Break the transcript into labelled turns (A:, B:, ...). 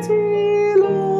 A: 记录